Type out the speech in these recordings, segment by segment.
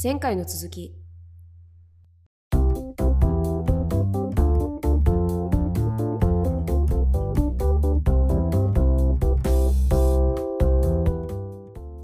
前回の続き。そ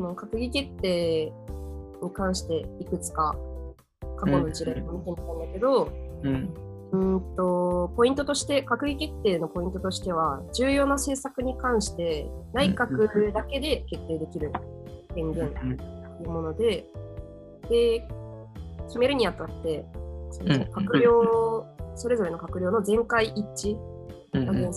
の閣議決定に関していくつか過去の事例を見てみたんだけど、うん。うんとポイントとして閣議決定のポイントとしては重要な政策に関して内閣だけで決定できる権限というもので、で決めるにあたってそのうん閣僚、それぞれの閣僚の全会一致うん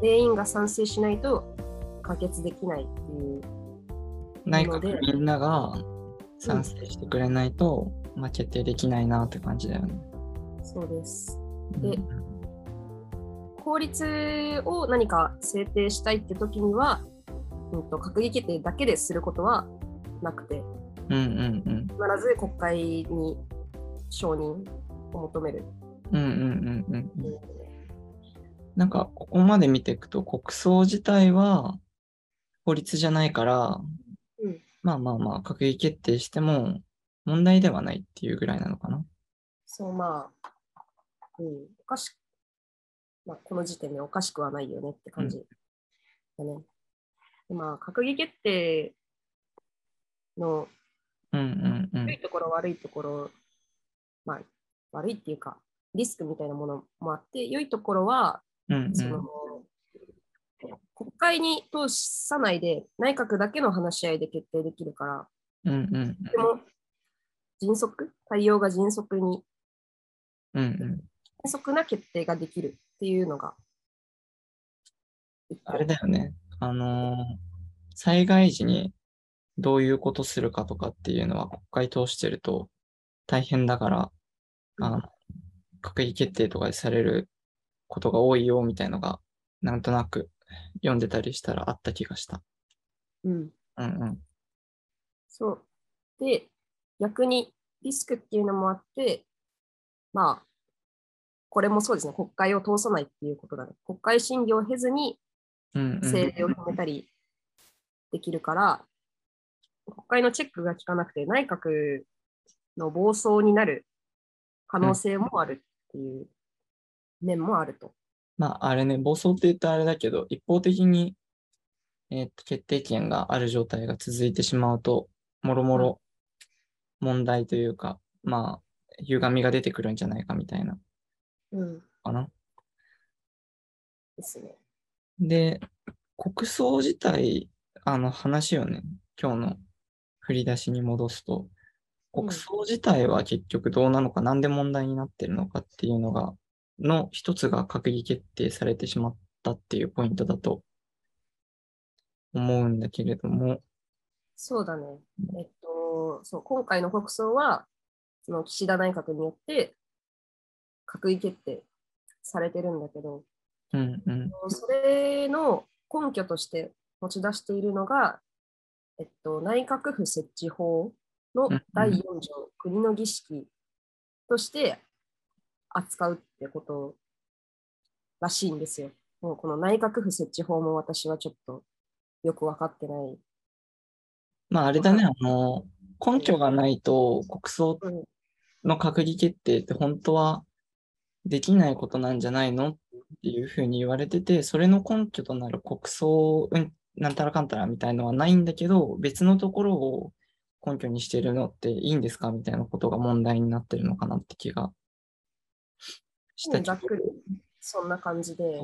全員が賛成しないと可決できないっていう内ので閣みんなが賛成してくれないと、まあ、決定できないなって感じだよね。そうです。でうん法律を何か制定したいって時には、うん、と閣議決定だけですることはなくてうんうんうん。必ず国会に承認を求める。うんうんうんうんうん。なんか、ここまで見ていくと、国葬自体は法律じゃないから、うんまあまあまあ、閣議決定しても問題ではないっていうぐらいなのかな。そうまあ、うん、おかしく、まあ、この時点でおかしくはないよねって感じだね。でまあ、閣議決定のうんうんうん。良いところ、悪いところ、まあ、悪いっていうか、リスクみたいなものもあって、良いところは、うんうんその、国会に通さないで、内閣だけの話し合いで決定できるから、うんうんとても迅速、対応が迅速に、うんうん。迅速な決定ができるっていうのが、あれだよね。あのー災害時にどういうことするかとかっていうのは国会通してると大変だから、あの、閣議決定とかでされることが多いよみたいのが、なんとなく読んでたりしたらあった気がした。うん、うんうん。そう。で、逆にリスクっていうのもあって、まあ、これもそうですね、国会を通さないっていうことだね。国会審議を経ずにうんうん政令を決めたりできるから、国会のチェックが効かなくて、内閣の暴走になる可能性もあるっていう面もあると。まあ、あれね、暴走って言うとあれだけど、一方的に、えーと決定権がある状態が続いてしまうと、もろもろ問題というか、まあ、歪みが出てくるんじゃないかみたいな、うん、かな。ですね。で、国葬自体、あの話をね、今日の振り出しに戻すと、うん。国葬自体は結局どうなのか、なんで問題になってるのかっていうのが、の一つが閣議決定されてしまったっていうポイントだと思うんだけれども、そうだね。えっと、そう、今回の国葬は、その岸田内閣によって閣議決定されてるんだけど、うんうん、それの根拠として持ち出しているのが、えっと、内閣府設置法の第4条、国の儀式として扱うってことらしいんですよ。もうこの内閣府設置法も私はちょっとよく分かってない。まああれだね、あの、根拠がないと国葬うんの閣議決定って本当はできないことなんじゃないのっていうふうに言われてて、それの根拠となる国葬、うん、なんたらかんたらみたいのはないんだけど、別のところを根拠にしてるのっていいんですかみたいなことが問題になってるのかなって気がしたけどざっくりそんな感じで。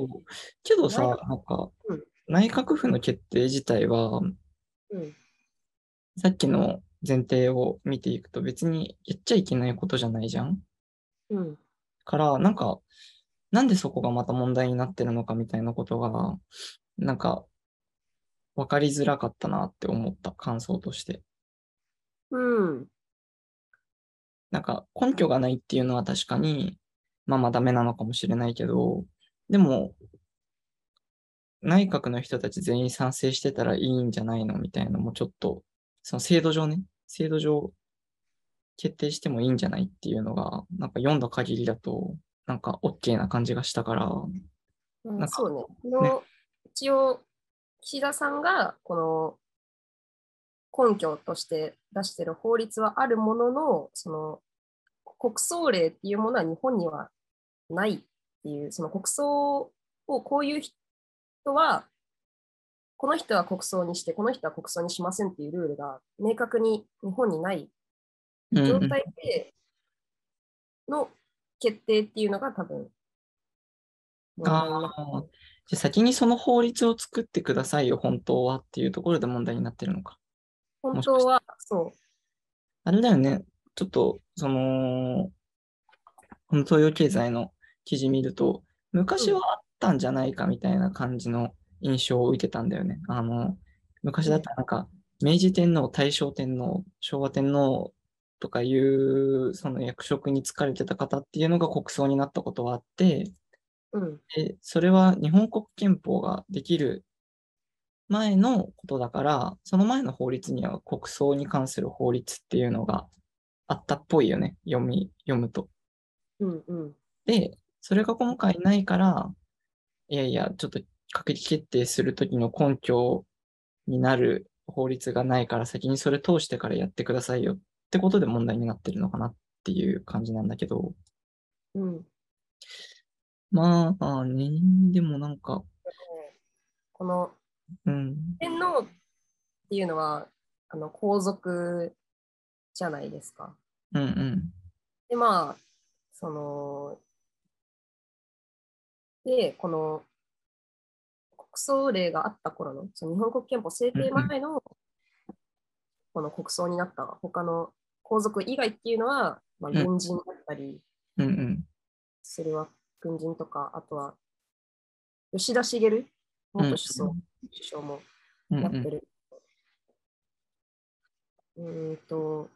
けどさ、内なんかうん、内閣府の決定自体は、うん。さっきの前提を見ていくと別にやっちゃいけないことじゃないじゃん。うん。から、なんか、なんでそこがまた問題になってるのかみたいなことが、なんか、わかりづらかったなって思った感想として。うんなんか、根拠がないっていうのは確かに、まあまあダメなのかもしれないけど、でも、内閣の人たち全員賛成してたらいいんじゃないのみたいなのもちょっと、その制度上ね、制度上決定してもいいんじゃないっていうのが、なんか読んだ限りだと、なんか OK な感じがしたから、うんなんかそうね。この一応、岸田さんが、この根拠として出してる法律はあるものの、その国葬令っていうものは日本にはないっていう、その国葬をこういう人は、この人は国葬にして、この人は国葬にしませんっていうルールが明確に日本にない状態での決定っていうのが多分、ああ、じゃあ先にその法律を作ってくださいよ、本当はっていうところで問題になってるのか。本当はそあれだよね、ちょっと、その、この東洋経済の記事見ると、昔はあったんじゃないかみたいな感じの印象を受けたんだよね。あの、昔だったらなんか、明治天皇、大正天皇、昭和天皇とかいう、その役職に就かれてた方っていうのが国葬になったことはあって、う。うん。で、それは日本国憲法ができる前のことだから、その前の法律には国葬に関する法律っていうのがあったっぽいよね。読み、読むと。うんうん。で、それが今回ないから、いやいや、ちょっと閣議決定するときの根拠になる法律がないから先にそれ通してからやってくださいよってことで問題になってるのかなっていう感じなんだけど、うん。まあね、でもなんか、このうん、天皇っていうのはあの皇族じゃないですか。うんうん、で、まあ、その、で、この国葬令があった頃の、その日本国憲法制定前のこの国葬になった他の皇族以外っていうのは、まあ、うん。軍人だったりうんうん、するわ、軍人とか、あとは吉田茂元首相、首相もうんうん、やってる。うーんと、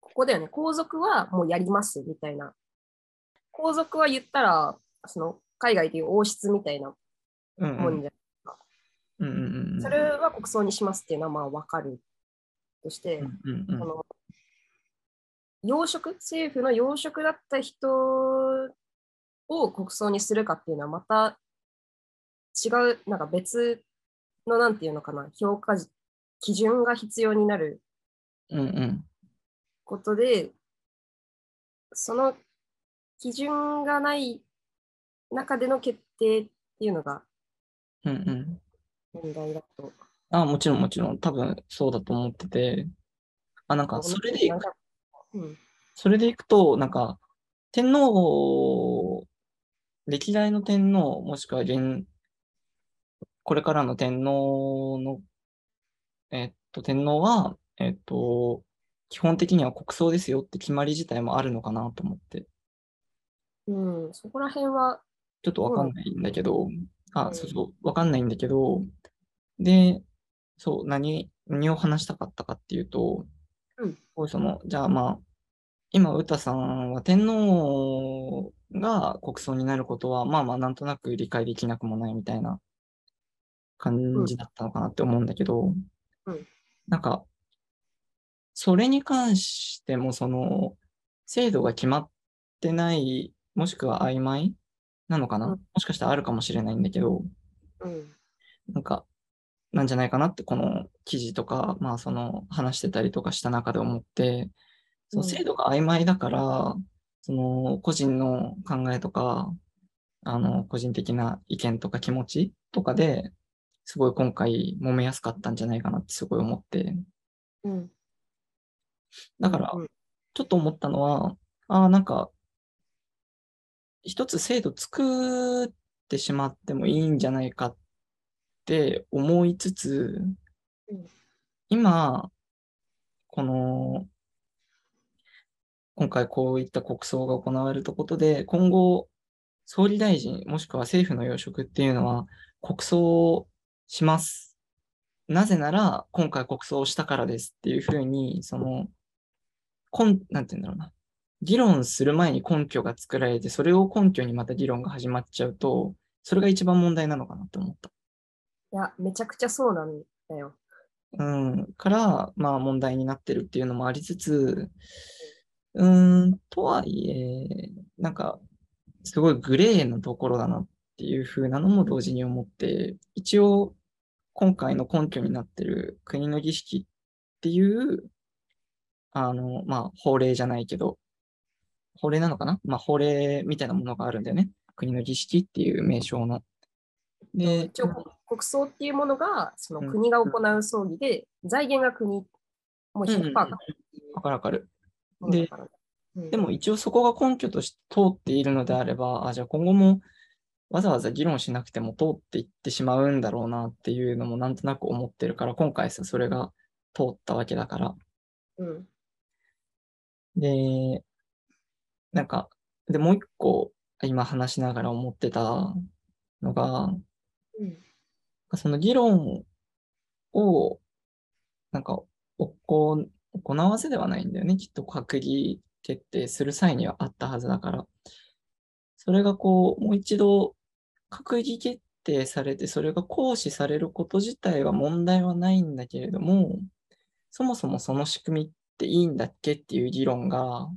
ここだよね、皇族はもうやりますみたいな。皇族は言ったら、その海外でいう王室みたいなうんうんもん。じゃ、うんうんうん、それは国葬にしますっていうのはまあ分かるとして、うんうんうん。その要職、政府の要職だった人を国葬にするかっていうのはまた違う、なんか別のなんていうのかな、評価基準が必要になるうんうん。ことで、その基準がない中での決定っていうのがうんうん。問題だと。あ、もちろんもちろん、多分そうだと思ってて、あ、なんか、それでいく、うん、それでいくと、なんか、天皇、歴代の天皇、もしくは現、これからの天皇の、えっと、天皇は、えっと、基本的には国葬ですよって決まり自体もあるのかなと思って、うん、そこら辺は、ちょっとわかんないんだけど、あ、うん。そうそう、わかんないんだけど、で、そう、何、何を話したかったかっていうと、うん。こうその、じゃあまあ、今、歌さんは天皇が国葬になることは、まあまあ、なんとなく理解できなくもないみたいな感じだったのかなって思うんだけど、うん。なんか、それに関しても、その、制度が決まってない、もしくは曖昧なのかな、うん。もしかしたらあるかもしれないんだけど、うん、なんか、なんじゃないかなって、この記事とか、まあ、その話してたりとかした中で思って、そのうん。制度が曖昧だから、その個人の考えとか、あの、個人的な意見とか気持ちとかで、すごい今回揉めやすかったんじゃないかなってすごい思って、うん。だからうん、ちょっと思ったのは、ああ、なんか、一つ制度作ってしまってもいいんじゃないかって思いつつうん、今、この、今回こういった国葬が行われたことで、今後、総理大臣もしくは政府の要職っていうのは国葬をします。なぜなら、今回国葬をしたからですっていうふうに、その、こん、なんて言うんだろうな。議論する前に根拠が作られて、それを根拠にまた議論が始まっちゃうと、それが一番問題なのかなって思った。いや、めちゃくちゃそうなんだよ。うん、から、まあ問題になってるっていうのもありつつ、うーん、とはいえ、なんか、すごいグレーなところだなっていう風なのも同時に思って、一応、今回の根拠になってる国の儀式っていう、あの、まあ、法令じゃないけど、法令なのかな？まあ、法令みたいなものがあるんだよね。国の儀式っていう名称の。で、一応国葬っていうものがそのうん国が行う葬儀で、財源が国もう100%かわかるわかる。から。うん。でも一応そこが根拠として通っているのであれば、あ、じゃあ今後もわざわざ議論しなくても通っていってしまうんだろうなっていうのもなんとなく思ってるから、今回さ、それが通ったわけだから。うん。で、なんか、で、もう一個今話しながら思ってたのが、うん。その議論を、なんか、行行わせではないんだよね。きっと閣議決定する際にはあったはずだから。それがこう、もう一度閣議決定されて、それが行使されること自体は問題はないんだけれども、そもそもその仕組みっていいんだっけっていう議論が、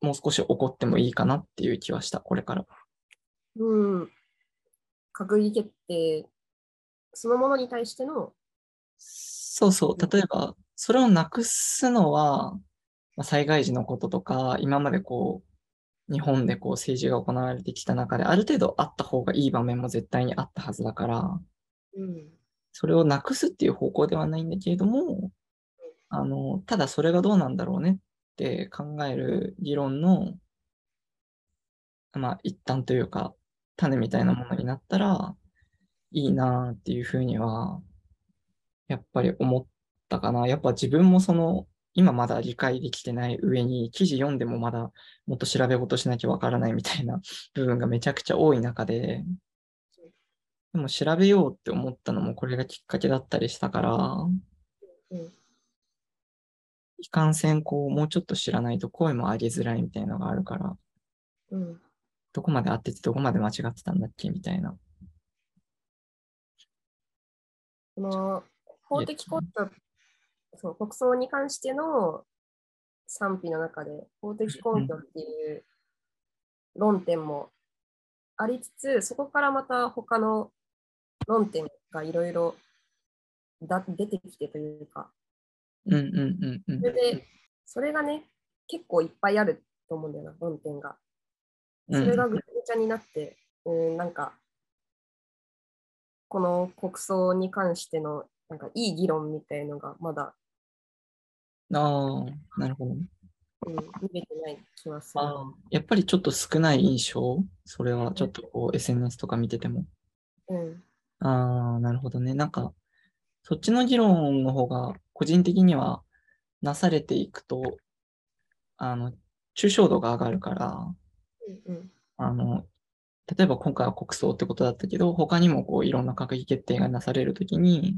もう少し起こってもいいかなっていう気はした、これから。うん、閣議決定そのものに対しての、そうそう。例えば、それをなくすのは、まあ災害時のこととか、今までこう、日本でこう政治が行われてきた中で、ある程度あった方がいい場面も絶対にあったはずだから、それをなくすっていう方向ではないんだけれども、あの、ただそれがどうなんだろうねって考える議論の、まあ一端というか、種みたいなものになったらいいなっていうふうには、やっぱり思ったかな。やっぱ自分もその、今まだ理解できてない上に、記事読んでもまだもっと調べ事しなきゃわからないみたいな部分がめちゃくちゃ多い中で、でも調べようって思ったのもこれがきっかけだったりしたから、うんいかんせんこう、もうちょっと知らないと声も上げづらいみたいなのがあるから、どこまで合っててどこまで間違ってたんだっけみたいな。この法的根拠、そう国葬に関しての賛否の中で、法的根拠っていう論点もありつつ、そこからまた他の論点がいろいろだ出てきてというか、うんうんうんうんそれで、それがね、結構いっぱいあると思うんだよな、論点が。うん。それがぐちゃぐちゃになって、うん、なんか、この国葬に関しての、なんかいい議論みたいのがまだ、ああ、なるほどね。うん、見れてない気はする。やっぱりちょっと少ない印象？それはちょっとこう SNS とか見てても。うん、ああ、なるほどね。なんか、そっちの議論の方が個人的にはなされていくと、あの、抽象度が上がるから、うん、うん、あの、例えば今回は国葬ってことだったけど、他にもこういろんな閣議決定がなされるときに、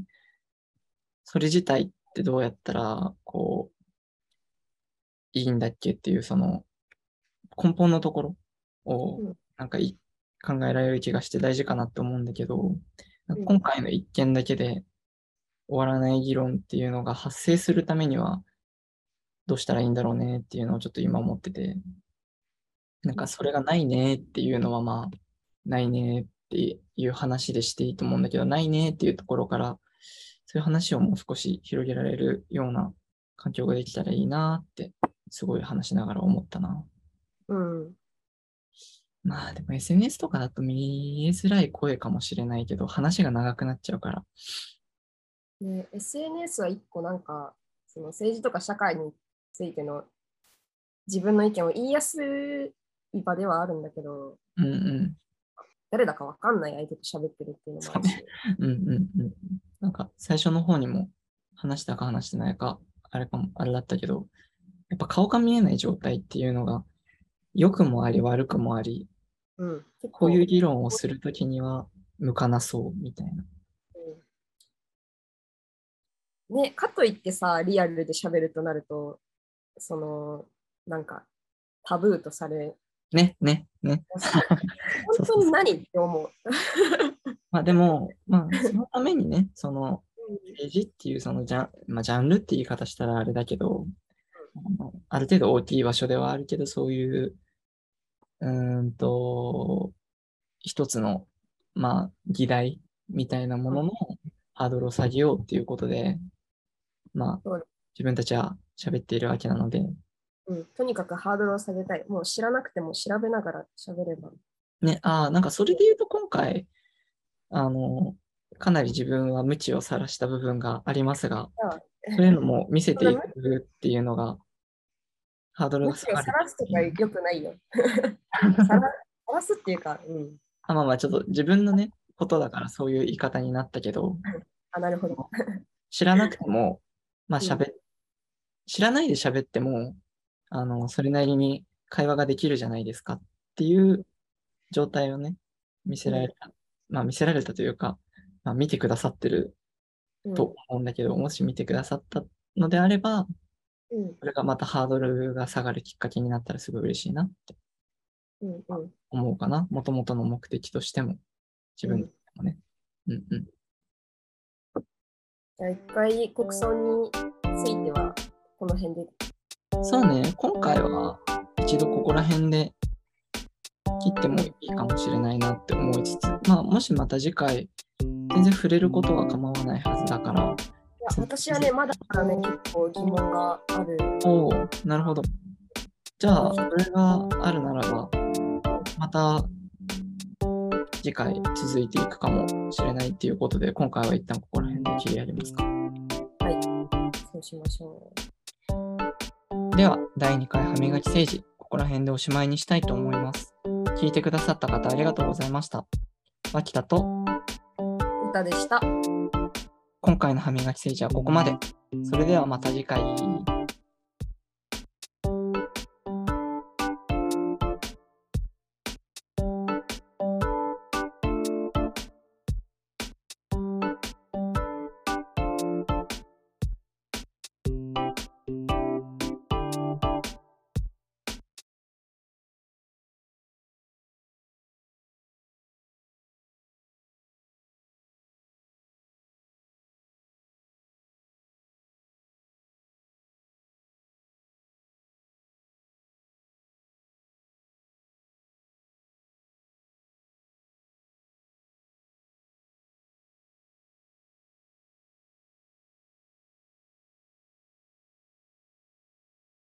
それ自体ってどうやったら、こう、いいんだっけっていう、その、根本のところをうん、なんかい考えられる気がして大事かなって思うんだけど、今回の一件だけで終わらない議論っていうのが発生するためには、どうしたらいいんだろうねっていうのをちょっと今思ってて、なんかそれがないねっていうのはまあ、ないねっていう話でしていいと思うんだけど、ないねっていうところから、そういう話をもう少し広げられるような環境ができたらいいなって、すごい話しながら思ったな。うん、まあでも SNS とかだと見えづらい声かもしれないけど、話が長くなっちゃうから。ね。SNS は一個なんか、その政治とか社会についての自分の意見を言いやすい場ではあるんだけど、うんうん。誰だかわかんない相手と喋ってるっていうのもあるし。うんうんうん。なんか最初の方にも話したか話してないか、あれかも、あれだったけど、やっぱ顔が見えない状態っていうのが、良くもあり悪くもあり、うん、こういう議論をするときには向かなそうみたいな。うんね、かといってさ、リアルで喋るとなると、その、なんか、タブーとされ、ね、ね、ね。本当に何って思う。まあでも、まあ そのためにね、その政治っていうそのジャン、まあ、ジャンルって言い方したらあれだけど、ある程度大きい場所ではあるけど、そういう、うーんと、一つの、まあ、議題みたいなもののハードルを下げようっていうことで、まあ自分たちは喋っているわけなので、うん、とにかくハードルを下げたい。もう知らなくても調べながら喋れば。ね、ああ、なんかそれで言うと今回、あの、かなり自分は無知を晒した部分がありますが、あそういうのも見せていくっていうのが、ハードルが下がる。晒すとか良くないよ。晒晒すっていうか、うん。あまあまあ、ちょっと自分のね、ことだからそういう言い方になったけど、あ、なるほど。知らなくても、まあうん知らないで喋っても、あの、それなりに会話ができるじゃないですかっていう状態をね、見せられた、まあ見せられたというか、まあ見てくださってるうんと思うんだけど、もし見てくださったのであれば、うんそれがまたハードルが下がるきっかけになったらすごい嬉しいなって思うかな。もともとの目的としても、自分でもね。うんうん。じゃあ一回国葬についてはこの辺で。そうね、今回は一度ここら辺で切ってもいいかもしれないなって思いつつ、まあもしまた次回全然触れることは構わないはずだから、いや私はね、まだまだね、結構疑問がある。おお、なるほど。じゃあ、それがあるならば、また次回続いていくかもしれないっていうことで、今回は一旦ここら辺で切り上げますか。そうしましょでは、第2回歯磨き政治、ここら辺でおしまいにしたいと思います。聞いてくださった方ありがとうございました。脇田とう。歌でした。今回の歯磨き政治はここまで。それではまた次回。